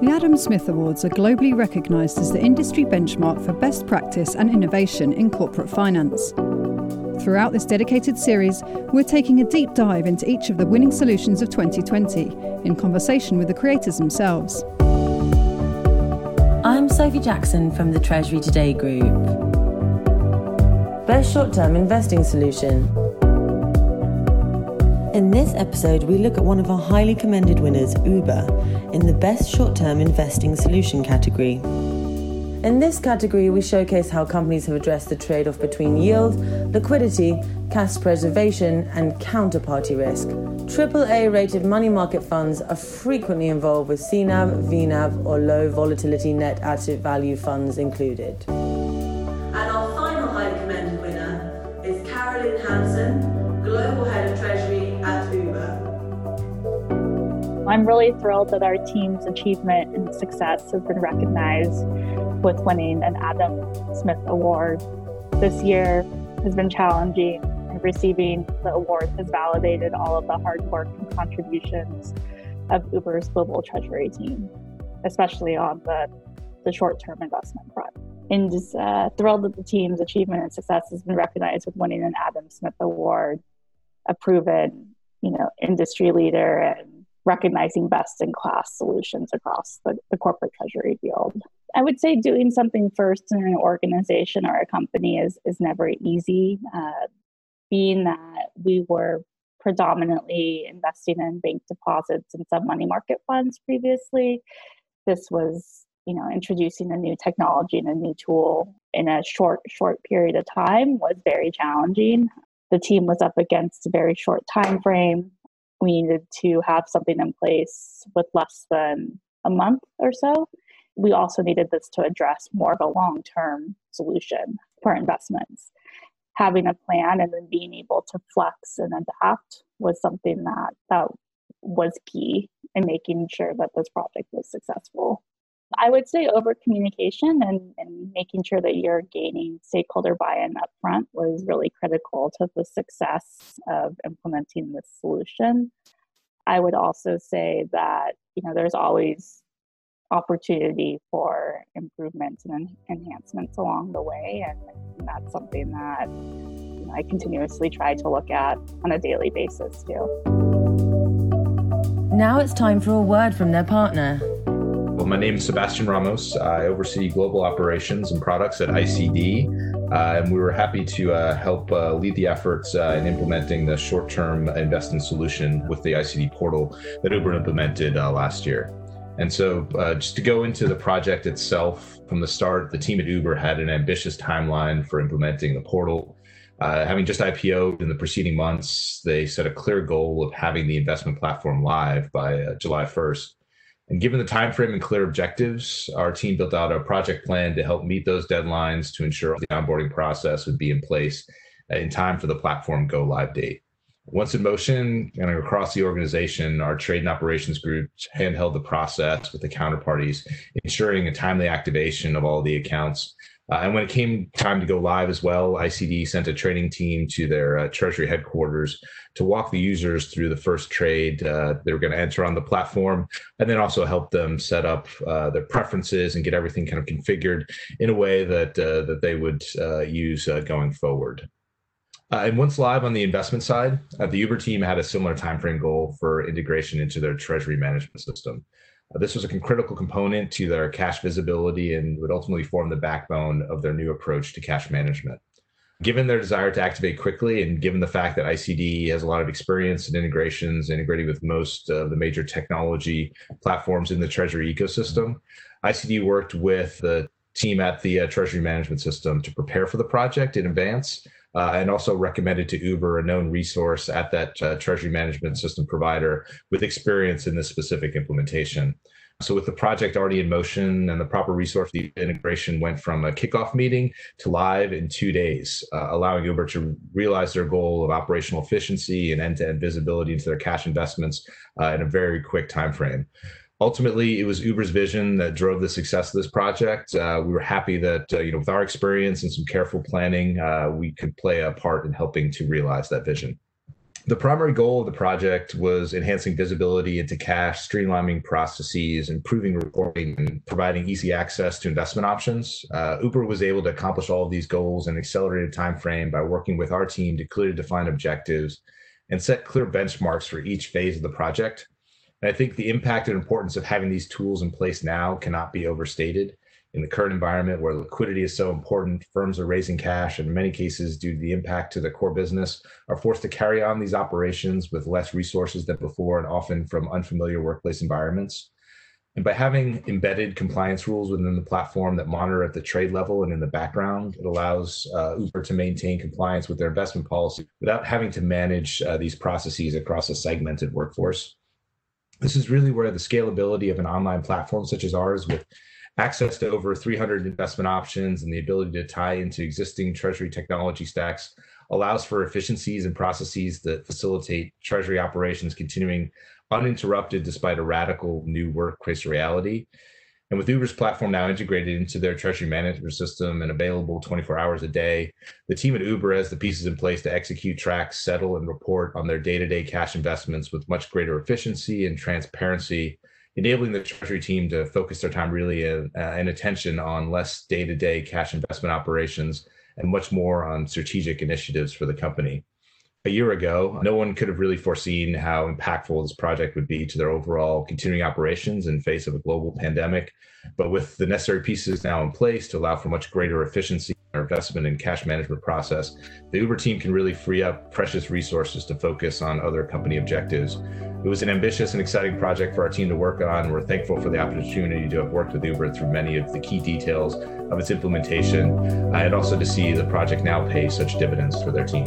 The Adam Smith Awards are globally recognised as the industry benchmark for best practice and innovation in corporate finance. Throughout this dedicated series, we're taking a deep dive into each of the winning solutions of 2020 in conversation with the creators themselves. I'm Sophie Jackson from the Treasury Today Group. Best short term investing solution. In this episode, we look at one of our highly commended winners, Uber, in the Best Short Term Investing Solution category. In this category, we showcase how companies have addressed the trade off between yield, liquidity, cash preservation, and counterparty risk. AAA rated money market funds are frequently involved with CNAV, VNAV, or low volatility net asset value funds included. I'm really thrilled that our team's achievement and success has been recognized with winning an Adam Smith Award. This year has been challenging, and receiving the award has validated all of the hard work and contributions of Uber's global treasury team, especially on the, the short term investment front. And just uh, thrilled that the team's achievement and success has been recognized with winning an Adam Smith Award, a proven, you know, industry leader and recognizing best in class solutions across the, the corporate treasury field. I would say doing something first in an organization or a company is, is never easy. Uh, being that we were predominantly investing in bank deposits and some money market funds previously, this was you know introducing a new technology and a new tool in a short short period of time was very challenging the team was up against a very short time frame we needed to have something in place with less than a month or so. We also needed this to address more of a long term solution for investments. Having a plan and then being able to flex and adapt was something that, that was key in making sure that this project was successful. I would say over communication and, and making sure that you're gaining stakeholder buy-in up front was really critical to the success of implementing this solution. I would also say that you know there's always opportunity for improvements and enhancements along the way, and, and that's something that you know, I continuously try to look at on a daily basis too. Now it's time for a word from their partner. Well, my name is Sebastian Ramos. I oversee global operations and products at ICD. Uh, and we were happy to uh, help uh, lead the efforts uh, in implementing the short term investing solution with the ICD portal that Uber implemented uh, last year. And so, uh, just to go into the project itself, from the start, the team at Uber had an ambitious timeline for implementing the portal. having just IPO'd in the preceding months, they set a clear goal of having the investment platform live by July 1st. And given the time frame and clear objectives, our team built out a project plan to help meet those deadlines to ensure the onboarding process would be in place uh, in time for the platform go live date. Once in motion and across the organization, our trade and operations group handheld the process with the counterparties, ensuring a timely activation of all the accounts uh, and when it came time to go live as well, ICD sent a training team to their uh, Treasury headquarters to walk the users through the first trade uh, they were going to enter on the platform, and then also help them set up uh, their preferences and get everything kind of configured in a way that uh, that they would uh, use going forward. and once live on the investment side, the Uber team had a similar timeframe goal for integration into their treasury management system. Uh, this was a critical component to their cash visibility and would ultimately form the backbone of their new approach to cash management. Given their desire to activate quickly, and given the fact that ICD has a lot of experience in integrations, integrating with most of the major technology platforms in the Treasury ecosystem, ICD worked with the team at the uh, Treasury Management System to prepare for the project in advance uh, and also recommended to Uber, a known resource at that uh, treasury management system provider with experience in this specific implementation. So, with the project already in motion and the proper resource, the integration went from a kickoff meeting to live in two days, uh, allowing Uber to realize their goal of operational efficiency and end-to-end visibility into their cash investments uh, in a very quick time frame ultimately it was uber's vision that drove the success of this project uh, we were happy that uh, you know with our experience and some careful planning uh, we could play a part in helping to realize that vision The primary goal of the project was enhancing visibility into cash, streamlining processes, improving reporting, and providing easy access to investment options. Uh, Uber was able to accomplish all of these goals in an accelerated time frame by working with our team to clearly define objectives and set clear benchmarks for each phase of the project. And I think the impact and importance of having these tools in place now cannot be overstated in the current environment where liquidity is so important, firms are raising cash, and in many cases, due to the impact to the core business, are forced to carry on these operations with less resources than before and often from unfamiliar workplace environments. And by having embedded compliance rules within the platform that monitor at the trade level and in the background, it allows uh, Uber to maintain compliance with their investment policy without having to manage uh, these processes across a segmented workforce. This is really where the scalability of an online platform such as ours, with access to over 300 investment options and the ability to tie into existing treasury technology stacks allows for efficiencies and processes that facilitate treasury operations continuing uninterrupted despite a radical new workplace reality. And with Uber's platform now integrated into their treasury management system and available 24 hours a day, the team at Uber has the pieces in place to execute, track, settle, and report on their day to day cash investments with much greater efficiency and transparency enabling the treasury team to focus their time really uh, and attention on less day-to-day cash investment operations and much more on strategic initiatives for the company. A year ago, no one could have really foreseen how impactful this project would be to their overall continuing operations in face of a global pandemic. But with the necessary pieces now in place to allow for much greater efficiency in our investment and cash management process, the Uber team can really free up precious resources to focus on other company objectives it was an ambitious and exciting project for our team to work on. We're thankful for the opportunity to have worked with Uber through many of the key details of its implementation, and also to see the project now pay such dividends for their team.